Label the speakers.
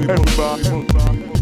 Speaker 1: Everybody. Everybody.